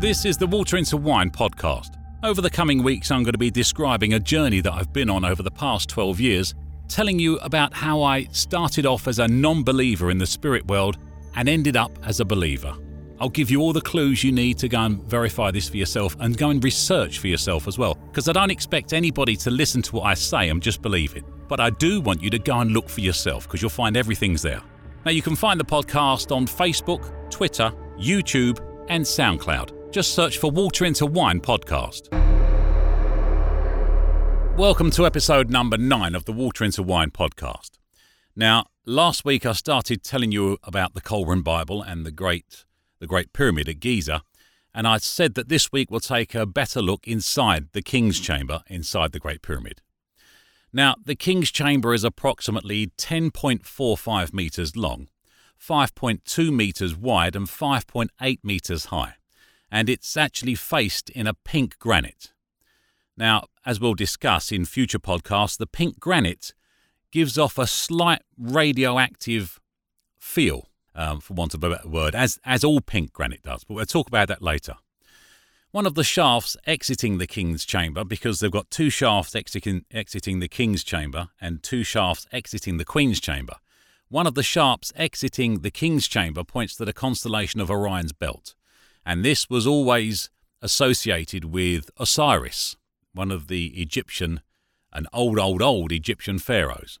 This is the Water into Wine podcast. Over the coming weeks, I'm going to be describing a journey that I've been on over the past 12 years, telling you about how I started off as a non believer in the spirit world and ended up as a believer. I'll give you all the clues you need to go and verify this for yourself and go and research for yourself as well, because I don't expect anybody to listen to what I say and just believe it. But I do want you to go and look for yourself because you'll find everything's there. Now, you can find the podcast on Facebook, Twitter, YouTube, and SoundCloud. Just search for Water into Wine podcast. Welcome to episode number nine of the Water into Wine podcast. Now, last week I started telling you about the Kolbrin Bible and the Great, the Great Pyramid at Giza, and I said that this week we'll take a better look inside the King's Chamber inside the Great Pyramid. Now, the King's Chamber is approximately 10.45 metres long, 5.2 metres wide, and 5.8 metres high and it's actually faced in a pink granite. Now, as we'll discuss in future podcasts, the pink granite gives off a slight radioactive feel, um, for want of a better word, as, as all pink granite does, but we'll talk about that later. One of the shafts exiting the King's Chamber, because they've got two shafts exiting, exiting the King's Chamber and two shafts exiting the Queen's Chamber. One of the shafts exiting the King's Chamber points to the constellation of Orion's Belt and this was always associated with Osiris, one of the Egyptian and old, old, old Egyptian pharaohs.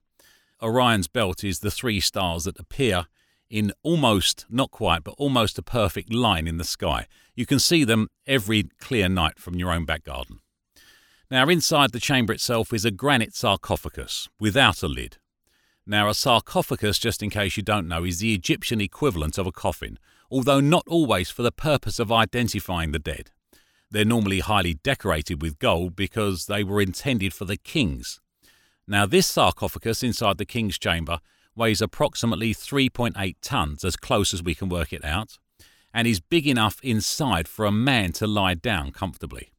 Orion's belt is the three stars that appear in almost, not quite, but almost a perfect line in the sky. You can see them every clear night from your own back garden. Now, inside the chamber itself is a granite sarcophagus without a lid. Now, a sarcophagus, just in case you don't know, is the Egyptian equivalent of a coffin, although not always for the purpose of identifying the dead. They're normally highly decorated with gold because they were intended for the kings. Now, this sarcophagus inside the king's chamber weighs approximately 3.8 tons, as close as we can work it out, and is big enough inside for a man to lie down comfortably.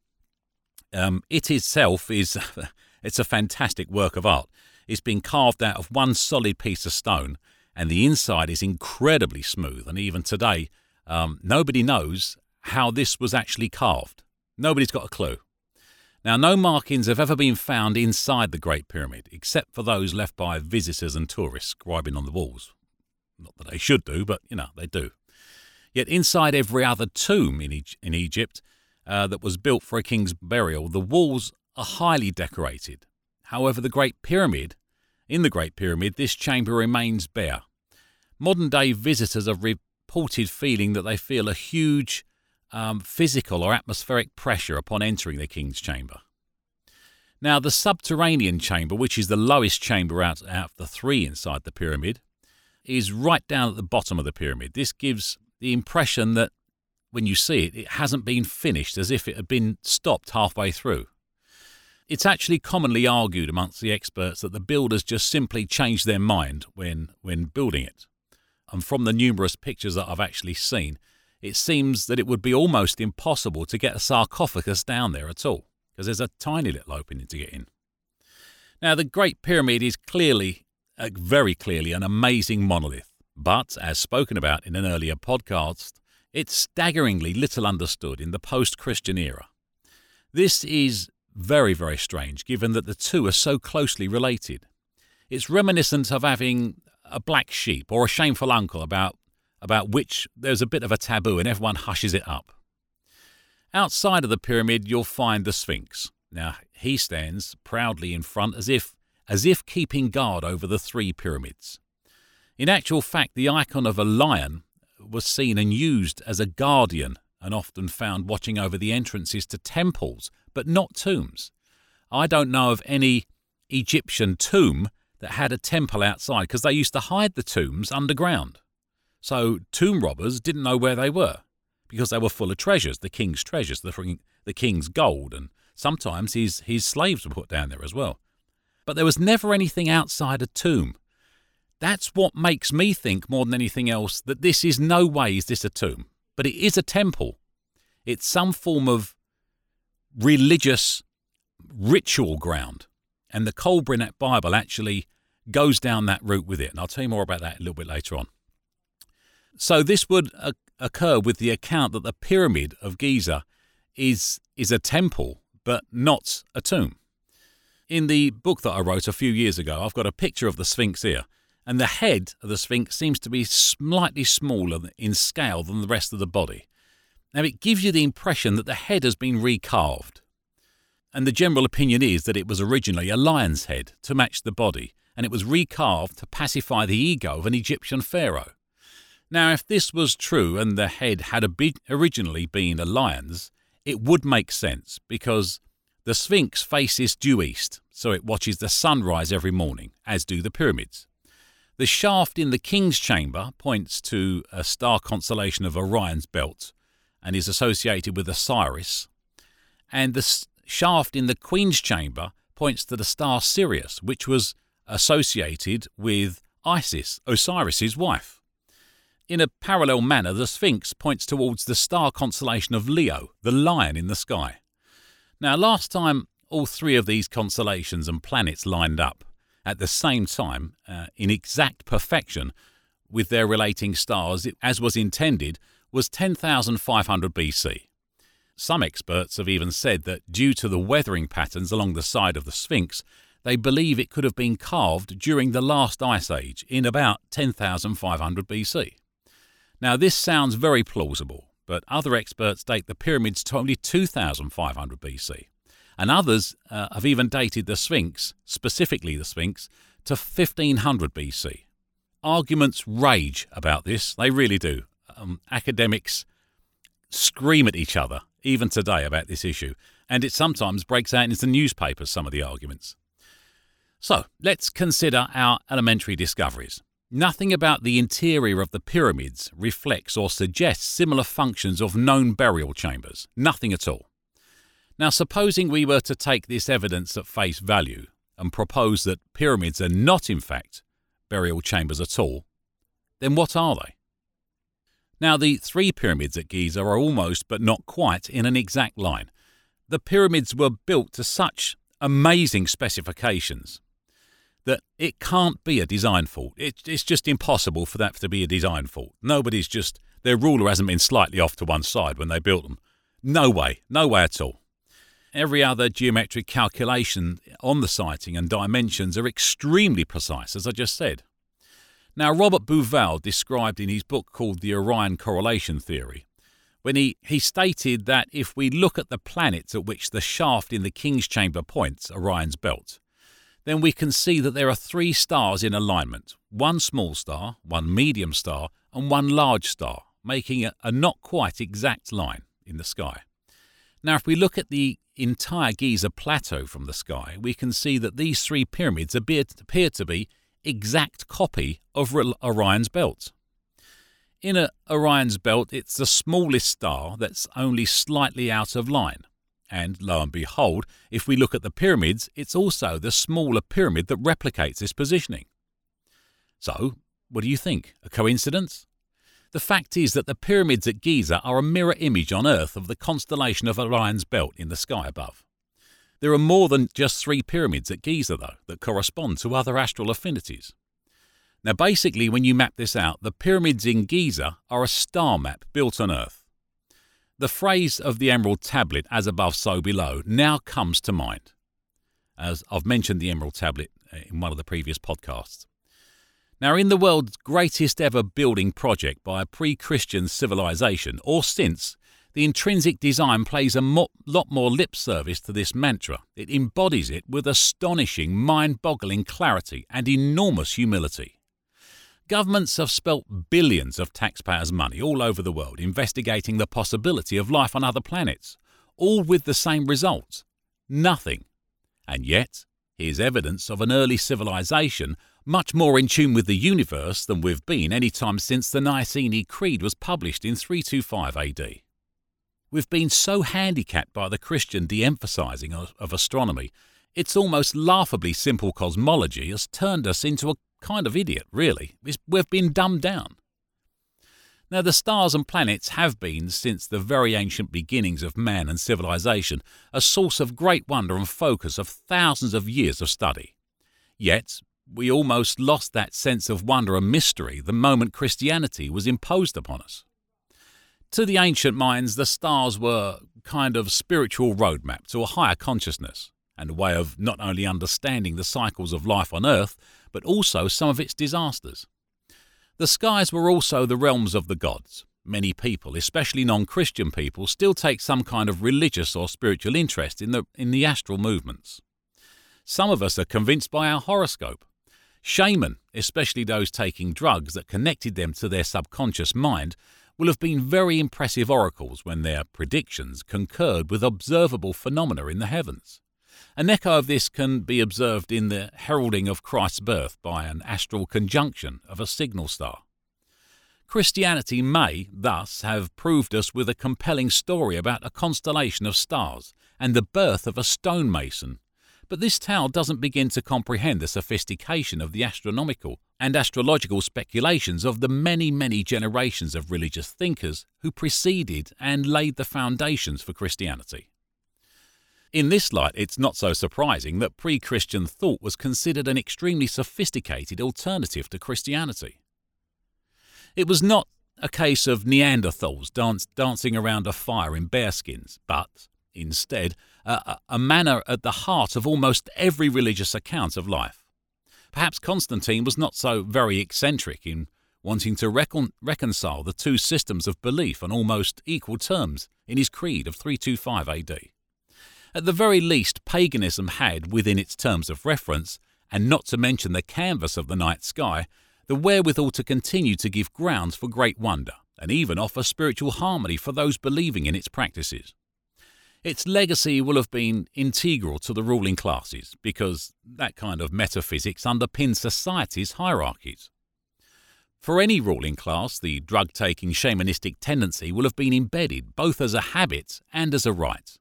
Um, it itself is it's a fantastic work of art. It's been carved out of one solid piece of stone and the inside is incredibly smooth. And even today, um, nobody knows how this was actually carved. Nobody's got a clue. Now, no markings have ever been found inside the Great Pyramid, except for those left by visitors and tourists scribing on the walls. Not that they should do, but you know, they do. Yet, inside every other tomb in, e- in Egypt uh, that was built for a king's burial, the walls are highly decorated. However, the Great Pyramid in the Great Pyramid, this chamber remains bare. Modern day visitors have reported feeling that they feel a huge um, physical or atmospheric pressure upon entering the King's Chamber. Now, the subterranean chamber, which is the lowest chamber out, out of the three inside the pyramid, is right down at the bottom of the pyramid. This gives the impression that when you see it, it hasn't been finished, as if it had been stopped halfway through. It's actually commonly argued amongst the experts that the builders just simply changed their mind when, when building it. And from the numerous pictures that I've actually seen, it seems that it would be almost impossible to get a sarcophagus down there at all, because there's a tiny little opening to get in. Now, the Great Pyramid is clearly, uh, very clearly, an amazing monolith, but as spoken about in an earlier podcast, it's staggeringly little understood in the post Christian era. This is very, very strange, given that the two are so closely related. It's reminiscent of having a black sheep or a shameful uncle about, about which there's a bit of a taboo and everyone hushes it up. Outside of the pyramid, you'll find the Sphinx. Now, he stands proudly in front as if, as if keeping guard over the three pyramids. In actual fact, the icon of a lion was seen and used as a guardian and often found watching over the entrances to temples but not tombs. I don't know of any Egyptian tomb that had a temple outside because they used to hide the tombs underground. So tomb robbers didn't know where they were because they were full of treasures, the king's treasures, the, the king's gold, and sometimes his, his slaves were put down there as well. But there was never anything outside a tomb. That's what makes me think more than anything else that this is no way is this a tomb, but it is a temple. It's some form of religious ritual ground. And the Kolbrin Bible actually goes down that route with it. And I'll tell you more about that a little bit later on. So, this would occur with the account that the Pyramid of Giza is, is a temple, but not a tomb. In the book that I wrote a few years ago, I've got a picture of the Sphinx here, and the head of the Sphinx seems to be slightly smaller in scale than the rest of the body. Now, it gives you the impression that the head has been recarved. And the general opinion is that it was originally a lion's head to match the body, and it was recarved to pacify the ego of an Egyptian pharaoh. Now, if this was true and the head had originally been a lion's, it would make sense because the Sphinx faces due east, so it watches the sunrise every morning, as do the pyramids. The shaft in the king's chamber points to a star constellation of Orion's belt and is associated with Osiris, and the shaft in the queen's chamber points to the star Sirius, which was associated with Isis, Osiris's wife. In a parallel manner, the Sphinx points towards the star constellation of Leo, the lion in the sky. Now, last time all three of these constellations and planets lined up at the same time uh, in exact perfection with their relating stars, as was intended, was 10,500 BC. Some experts have even said that due to the weathering patterns along the side of the Sphinx, they believe it could have been carved during the last ice age in about 10,500 BC. Now, this sounds very plausible, but other experts date the pyramids to only 2500 BC, and others uh, have even dated the Sphinx, specifically the Sphinx, to 1500 BC. Arguments rage about this, they really do. Um, academics scream at each other, even today, about this issue, and it sometimes breaks out into newspapers, some of the arguments. So, let's consider our elementary discoveries. Nothing about the interior of the pyramids reflects or suggests similar functions of known burial chambers. Nothing at all. Now, supposing we were to take this evidence at face value and propose that pyramids are not, in fact, burial chambers at all, then what are they? Now, the three pyramids at Giza are almost but not quite in an exact line. The pyramids were built to such amazing specifications that it can't be a design fault. It, it's just impossible for that to be a design fault. Nobody's just, their ruler hasn't been slightly off to one side when they built them. No way, no way at all. Every other geometric calculation on the sighting and dimensions are extremely precise, as I just said. Now, Robert Bauval described in his book called The Orion Correlation Theory, when he, he stated that if we look at the planets at which the shaft in the King's Chamber points, Orion's belt, then we can see that there are three stars in alignment one small star, one medium star, and one large star, making a, a not quite exact line in the sky. Now, if we look at the entire Giza plateau from the sky, we can see that these three pyramids appear, appear to be exact copy of Orion's belt. In a Orion's belt, it's the smallest star that's only slightly out of line. And lo and behold, if we look at the pyramids, it's also the smaller pyramid that replicates this positioning. So, what do you think? A coincidence? The fact is that the pyramids at Giza are a mirror image on Earth of the constellation of Orion's belt in the sky above. There are more than just three pyramids at Giza, though, that correspond to other astral affinities. Now, basically, when you map this out, the pyramids in Giza are a star map built on Earth. The phrase of the Emerald Tablet, as above, so below, now comes to mind. As I've mentioned the Emerald Tablet uh, in one of the previous podcasts. Now, in the world's greatest ever building project by a pre Christian civilization, or since, the intrinsic design plays a mo- lot more lip service to this mantra. It embodies it with astonishing, mind boggling clarity and enormous humility. Governments have spelt billions of taxpayers' money all over the world investigating the possibility of life on other planets, all with the same result nothing. And yet, here's evidence of an early civilization much more in tune with the universe than we've been any time since the Nicene Creed was published in 325 AD. We've been so handicapped by the Christian de emphasizing of, of astronomy, its almost laughably simple cosmology has turned us into a kind of idiot, really. We've been dumbed down. Now, the stars and planets have been, since the very ancient beginnings of man and civilization, a source of great wonder and focus of thousands of years of study. Yet, we almost lost that sense of wonder and mystery the moment Christianity was imposed upon us. To the ancient minds, the stars were kind of spiritual roadmap to a higher consciousness and a way of not only understanding the cycles of life on Earth, but also some of its disasters. The skies were also the realms of the gods. Many people, especially non-Christian people, still take some kind of religious or spiritual interest in the in the astral movements. Some of us are convinced by our horoscope. Shaman, especially those taking drugs that connected them to their subconscious mind, will have been very impressive oracles when their predictions concurred with observable phenomena in the heavens. An echo of this can be observed in the heralding of Christ's birth by an astral conjunction of a signal star. Christianity may, thus, have proved us with a compelling story about a constellation of stars and the birth of a stonemason but this tale doesn't begin to comprehend the sophistication of the astronomical and astrological speculations of the many, many generations of religious thinkers who preceded and laid the foundations for Christianity. In this light, it's not so surprising that pre Christian thought was considered an extremely sophisticated alternative to Christianity. It was not a case of Neanderthals dance, dancing around a fire in bearskins, but instead, a, a manner at the heart of almost every religious account of life. Perhaps Constantine was not so very eccentric in wanting to recon- reconcile the two systems of belief on almost equal terms in his creed of 325 AD. At the very least, paganism had, within its terms of reference, and not to mention the canvas of the night sky, the wherewithal to continue to give grounds for great wonder, and even offer spiritual harmony for those believing in its practices. Its legacy will have been integral to the ruling classes because that kind of metaphysics underpins society's hierarchies. For any ruling class, the drug taking shamanistic tendency will have been embedded both as a habit and as a right.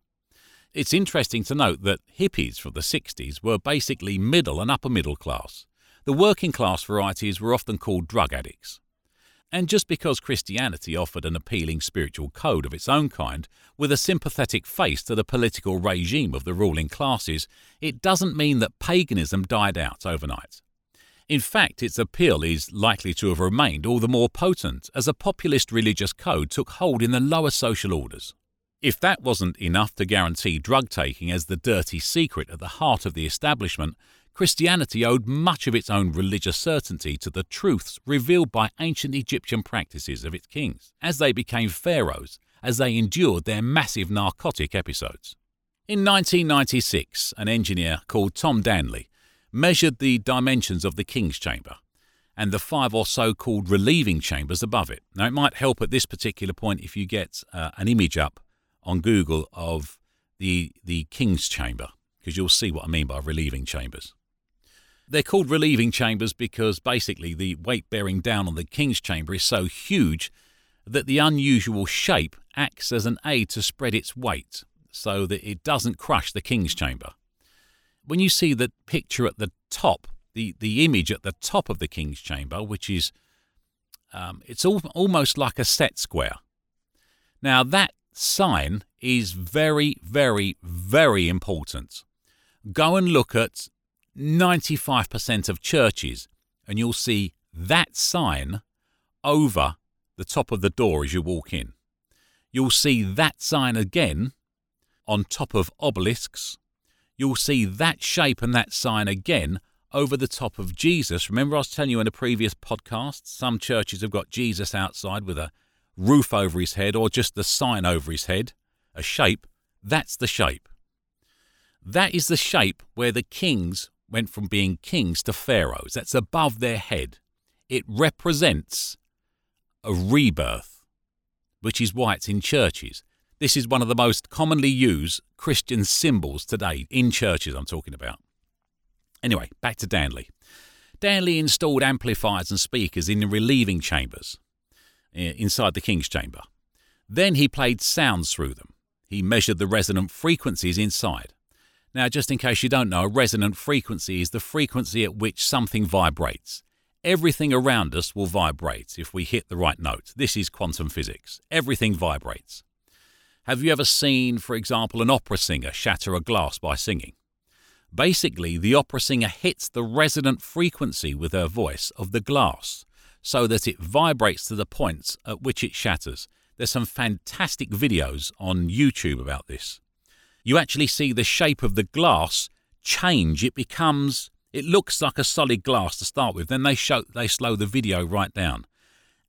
It's interesting to note that hippies from the 60s were basically middle and upper middle class. The working class varieties were often called drug addicts. And just because Christianity offered an appealing spiritual code of its own kind, with a sympathetic face to the political regime of the ruling classes, it doesn't mean that paganism died out overnight. In fact, its appeal is likely to have remained all the more potent as a populist religious code took hold in the lower social orders. If that wasn't enough to guarantee drug taking as the dirty secret at the heart of the establishment, Christianity owed much of its own religious certainty to the truths revealed by ancient Egyptian practices of its kings, as they became pharaohs, as they endured their massive narcotic episodes. In 1996, an engineer called Tom Danley measured the dimensions of the king's chamber and the five or so called relieving chambers above it. Now, it might help at this particular point if you get uh, an image up on Google of the, the king's chamber, because you'll see what I mean by relieving chambers. They're called relieving chambers because basically the weight bearing down on the king's chamber is so huge that the unusual shape acts as an aid to spread its weight so that it doesn't crush the king's chamber. When you see the picture at the top, the, the image at the top of the king's chamber, which is um, it's al- almost like a set square. Now that sign is very, very, very important. Go and look at 95% of churches, and you'll see that sign over the top of the door as you walk in. You'll see that sign again on top of obelisks. You'll see that shape and that sign again over the top of Jesus. Remember, I was telling you in a previous podcast, some churches have got Jesus outside with a roof over his head or just the sign over his head, a shape. That's the shape. That is the shape where the kings went from being kings to pharaohs. That's above their head. It represents a rebirth, which is why it's in churches. This is one of the most commonly used Christian symbols today in churches, I'm talking about. Anyway, back to Danley. Danley installed amplifiers and speakers in the relieving chambers inside the king's chamber. Then he played sounds through them. He measured the resonant frequencies inside. Now, just in case you don't know, a resonant frequency is the frequency at which something vibrates. Everything around us will vibrate if we hit the right note. This is quantum physics. Everything vibrates. Have you ever seen, for example, an opera singer shatter a glass by singing? Basically, the opera singer hits the resonant frequency with her voice of the glass so that it vibrates to the points at which it shatters. There's some fantastic videos on YouTube about this. You actually see the shape of the glass change. It becomes, it looks like a solid glass to start with. Then they show, they slow the video right down.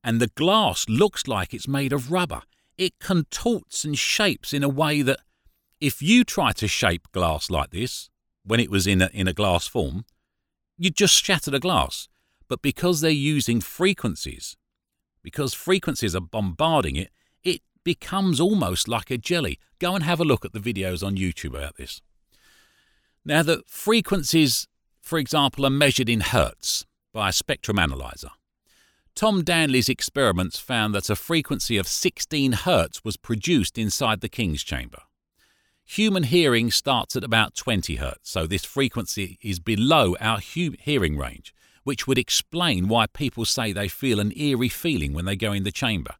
And the glass looks like it's made of rubber. It contorts and shapes in a way that if you try to shape glass like this, when it was in a, in a glass form, you'd just shatter the glass. But because they're using frequencies, because frequencies are bombarding it, it becomes almost like a jelly. Go and have a look at the videos on YouTube about this. Now, the frequencies, for example, are measured in hertz by a spectrum analyzer. Tom Danley's experiments found that a frequency of 16 hertz was produced inside the King's chamber. Human hearing starts at about 20 hertz, so this frequency is below our hu- hearing range, which would explain why people say they feel an eerie feeling when they go in the chamber.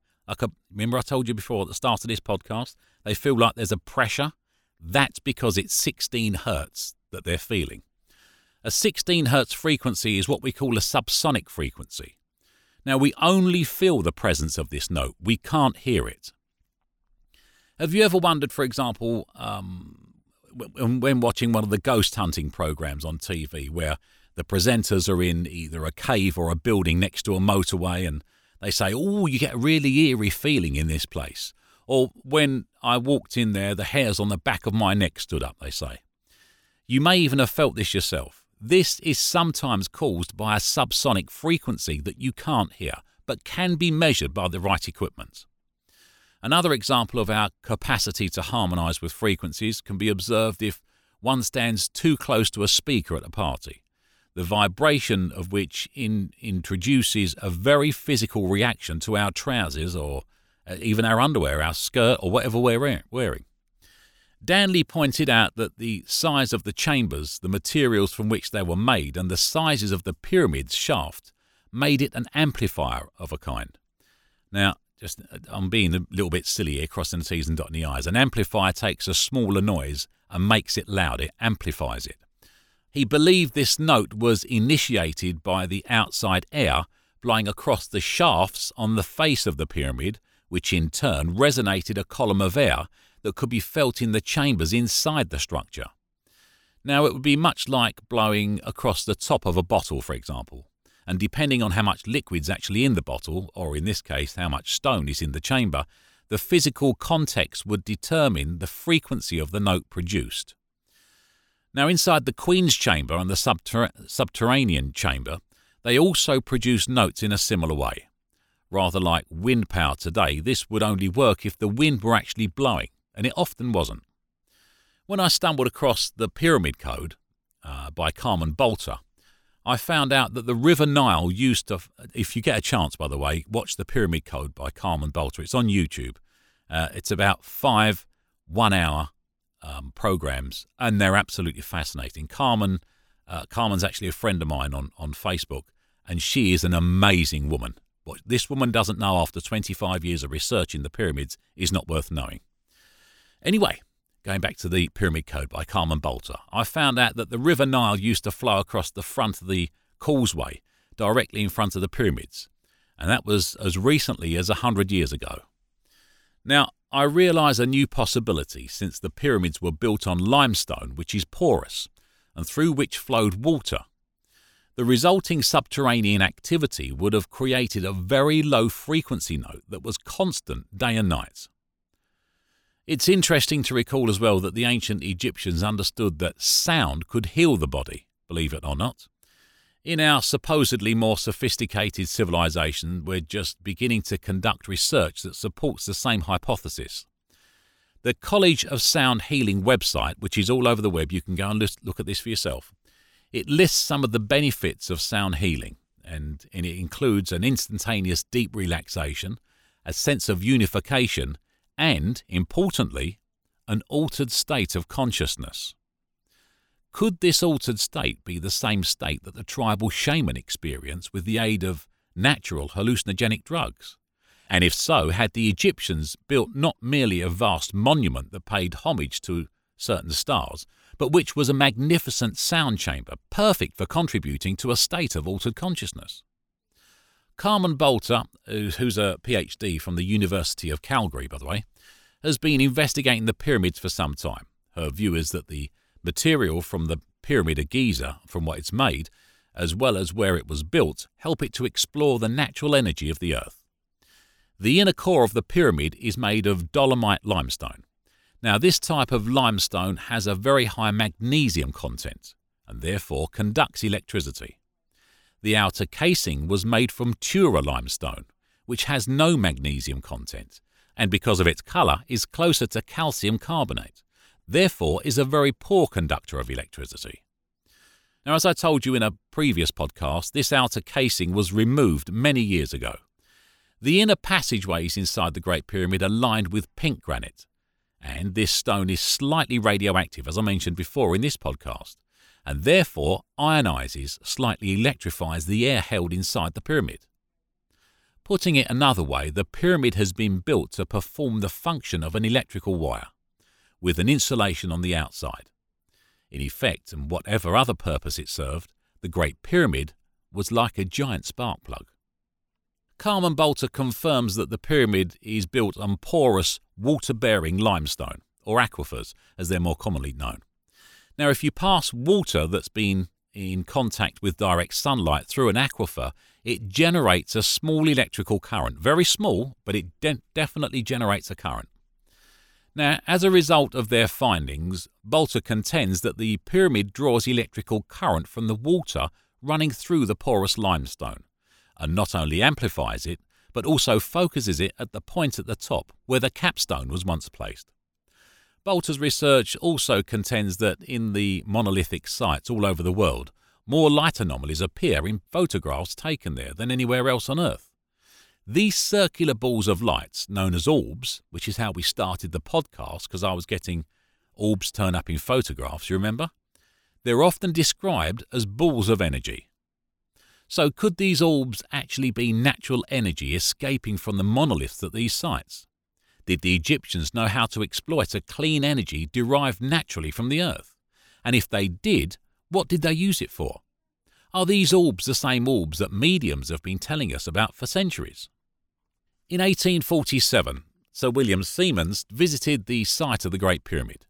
Remember, I told you before at the start of this podcast, they feel like there's a pressure. That's because it's 16 hertz that they're feeling. A 16 hertz frequency is what we call a subsonic frequency. Now, we only feel the presence of this note, we can't hear it. Have you ever wondered, for example, um, when watching one of the ghost hunting programs on TV, where the presenters are in either a cave or a building next to a motorway and they say, Oh, you get a really eerie feeling in this place. Or when I walked in there, the hairs on the back of my neck stood up, they say. You may even have felt this yourself. This is sometimes caused by a subsonic frequency that you can't hear, but can be measured by the right equipment. Another example of our capacity to harmonize with frequencies can be observed if one stands too close to a speaker at a party, the vibration of which in, introduces a very physical reaction to our trousers or uh, even our underwear, our skirt, or whatever we're wearing. Danley pointed out that the size of the chambers, the materials from which they were made, and the sizes of the pyramid's shaft made it an amplifier of a kind. Now, just uh, I'm being a little bit silly here, crossing the T's and dotting the I's. An amplifier takes a smaller noise and makes it loud, it amplifies it. He believed this note was initiated by the outside air blowing across the shafts on the face of the pyramid, which in turn resonated a column of air that could be felt in the chambers inside the structure. Now, it would be much like blowing across the top of a bottle, for example and depending on how much liquid's actually in the bottle, or in this case, how much stone is in the chamber, the physical context would determine the frequency of the note produced. Now, inside the Queen's chamber and the subter- subterranean chamber, they also produce notes in a similar way. Rather like wind power today, this would only work if the wind were actually blowing, and it often wasn't. When I stumbled across the Pyramid Code uh, by Carmen Boulter, I found out that the River Nile used to, if you get a chance, by the way, watch The Pyramid Code by Carmen Boulter. It's on YouTube. Uh, it's about five one hour um, programs, and they're absolutely fascinating. Carmen, uh, Carmen's actually a friend of mine on, on Facebook, and she is an amazing woman. What this woman doesn't know after 25 years of research in the pyramids is not worth knowing. Anyway, going back to the Pyramid Code by Carmen Boulter, I found out that the River Nile used to flow across the front of the causeway directly in front of the pyramids, and that was as recently as a hundred years ago. Now, I realise a new possibility since the pyramids were built on limestone, which is porous, and through which flowed water. The resulting subterranean activity would have created a very low frequency note that was constant day and night. It's interesting to recall as well that the ancient Egyptians understood that sound could heal the body, believe it or not. In our supposedly more sophisticated civilization, we're just beginning to conduct research that supports the same hypothesis. The College of Sound Healing website, which is all over the web, you can go and look at this for yourself. It lists some of the benefits of sound healing, and, and it includes an instantaneous deep relaxation, a sense of unification, and, importantly, an altered state of consciousness. Could this altered state be the same state that the tribal shaman experienced with the aid of natural hallucinogenic drugs? And if so, had the Egyptians built not merely a vast monument that paid homage to certain stars, but which was a magnificent sound chamber, perfect for contributing to a state of altered consciousness? Carmen Boulter, uh, who's a PhD from the University of Calgary, by the way, has been investigating the pyramids for some time. Her view is that the material from the Pyramid of Giza, from what it's made, as well as where it was built, help it to explore the natural energy of the Earth. The inner core of the pyramid is made of dolomite limestone. Now, this type of limestone has a very high magnesium content and therefore conducts electricity. The outer casing was made from Tura limestone, which has no magnesium content, and because of its colour is closer to calcium carbonate, therefore is a very poor conductor of electricity. Now, as I told you in a previous podcast, this outer casing was removed many years ago. The inner passageways inside the Great Pyramid are lined with pink granite, and this stone is slightly radioactive, as I mentioned before in this podcast, and therefore ionizes, slightly electrifies the air held inside the pyramid. Putting it another way, the pyramid has been built to perform the function of an electrical wire, with an insulation on the outside. In effect, and whatever other purpose it served, the Great Pyramid was like a giant spark plug. Carmen Boulter confirms that the pyramid is built on porous, water bearing limestone, or aquifers as they're more commonly known. Now, if you pass water that's been in contact with direct sunlight through an aquifer, it generates a small electrical current. Very small, but it de- definitely generates a current. Now, as a result of their findings, Boulter contends that the pyramid draws electrical current from the water running through the porous limestone and not only amplifies it, but also focuses it at the point at the top where the capstone was once placed. Boulter's research also contends that in the monolithic sites all over the world, more light anomalies appear in photographs taken there than anywhere else on Earth. These circular balls of light, known as orbs, which is how we started the podcast because I was getting orbs turn up in photographs, you remember? They're often described as balls of energy, so, could these orbs actually be natural energy escaping from the monoliths at these sites? Did the Egyptians know how to exploit a clean energy derived naturally from the earth? And if they did, what did they use it for? Are these orbs the same orbs that mediums have been telling us about for centuries? In 1847, Sir William Siemens visited the site of the Great Pyramid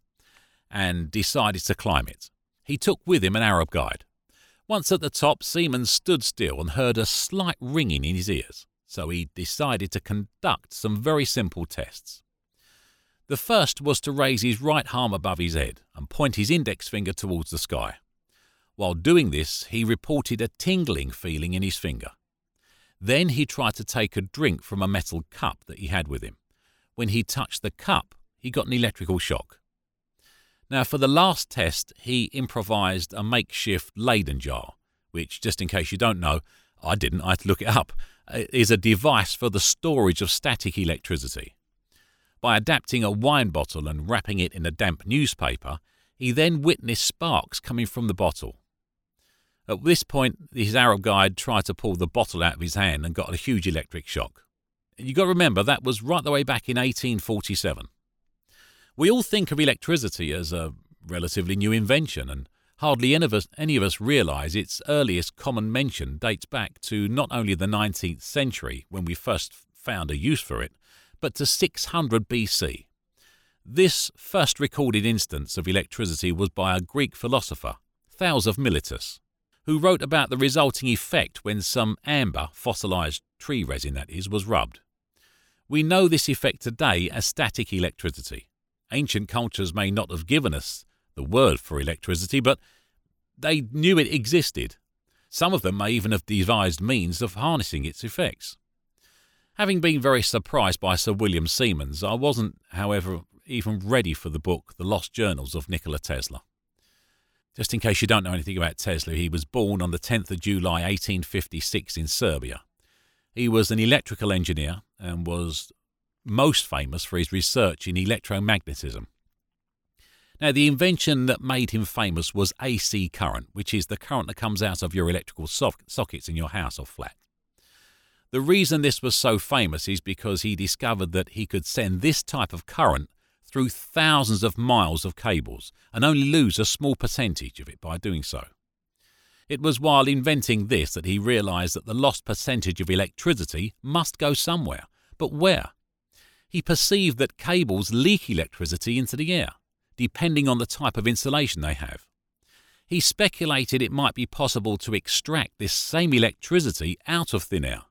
and decided to climb it. He took with him an Arab guide. Once at the top, Siemens stood still and heard a slight ringing in his ears, so he decided to conduct some very simple tests. The first was to raise his right arm above his head and point his index finger towards the sky. While doing this, he reported a tingling feeling in his finger. Then he tried to take a drink from a metal cup that he had with him. When he touched the cup, he got an electrical shock. Now, for the last test, he improvised a makeshift Leyden jar, which, just in case you don't know, I didn't, I had to look it up, uh, is a device for the storage of static electricity. By adapting a wine bottle and wrapping it in a damp newspaper, he then witnessed sparks coming from the bottle. At this point, his Arab guide tried to pull the bottle out of his hand and got a huge electric shock. You've got to remember, that was right the way back in 1847. We all think of electricity as a relatively new invention, and hardly any of us, any of us realise its earliest common mention dates back to not only the 19th century, when we first found a use for it, but to 600 BC. This first recorded instance of electricity was by a Greek philosopher, Thales of Miletus, who wrote about the resulting effect when some amber, fossilised tree resin that is, was rubbed. We know this effect today as static electricity. Ancient cultures may not have given us the word for electricity, but they knew it existed. Some of them may even have devised means of harnessing its effects. Having been very surprised by Sir William Siemens, I wasn't, however, even ready for the book The Lost Journals of Nikola Tesla. Just in case you don't know anything about Tesla, he was born on the 10th of July 1856 in Serbia. He was an electrical engineer and was most famous for his research in electromagnetism. Now, the invention that made him famous was AC current, which is the current that comes out of your electrical so- sockets in your house or flat. The reason this was so famous is because he discovered that he could send this type of current through thousands of miles of cables and only lose a small percentage of it by doing so. It was while inventing this that he realized that the lost percentage of electricity must go somewhere. But where? He perceived that cables leak electricity into the air, depending on the type of insulation they have. He speculated it might be possible to extract this same electricity out of thin air.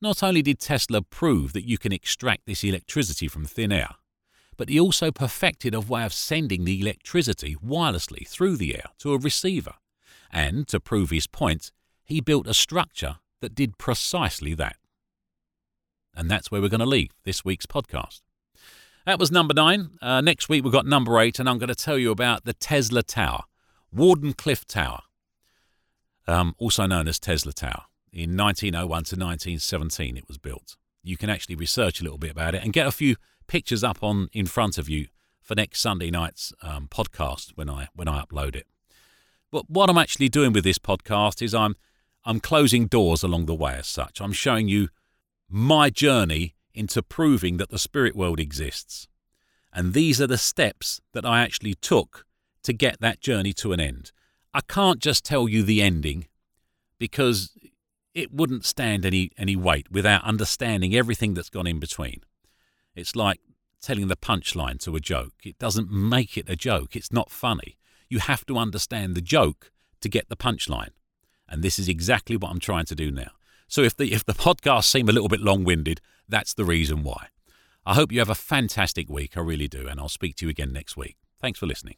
Not only did Tesla prove that you can extract this electricity from thin air, but he also perfected a way of sending the electricity wirelessly through the air to a receiver and, to prove his point, he built a structure that did precisely that. And that's where we're going to leave this week's podcast. That was number nine. Uh, next week we've got number eight, and I'm going to tell you about the Tesla Tower, Wardenclyffe Tower, um, also known as Tesla Tower. In 1901 to 1917, it was built. You can actually research a little bit about it and get a few pictures up on in front of you for next Sunday night's um, podcast when I when I upload it. But what I'm actually doing with this podcast is I'm I'm closing doors along the way as such. I'm showing you my journey into proving that the spirit world exists. And these are the steps that I actually took to get that journey to an end. I can't just tell you the ending because it wouldn't stand any, any weight without understanding everything that's gone in between. It's like telling the punchline to a joke. It doesn't make it a joke, it's not funny you have to understand the joke to get the punchline. And this is exactly what I'm trying to do now. So if the if the podcasts seem a little bit long-winded, that's the reason why. I hope you have a fantastic week, I really do, and I'll speak to you again next week. Thanks for listening.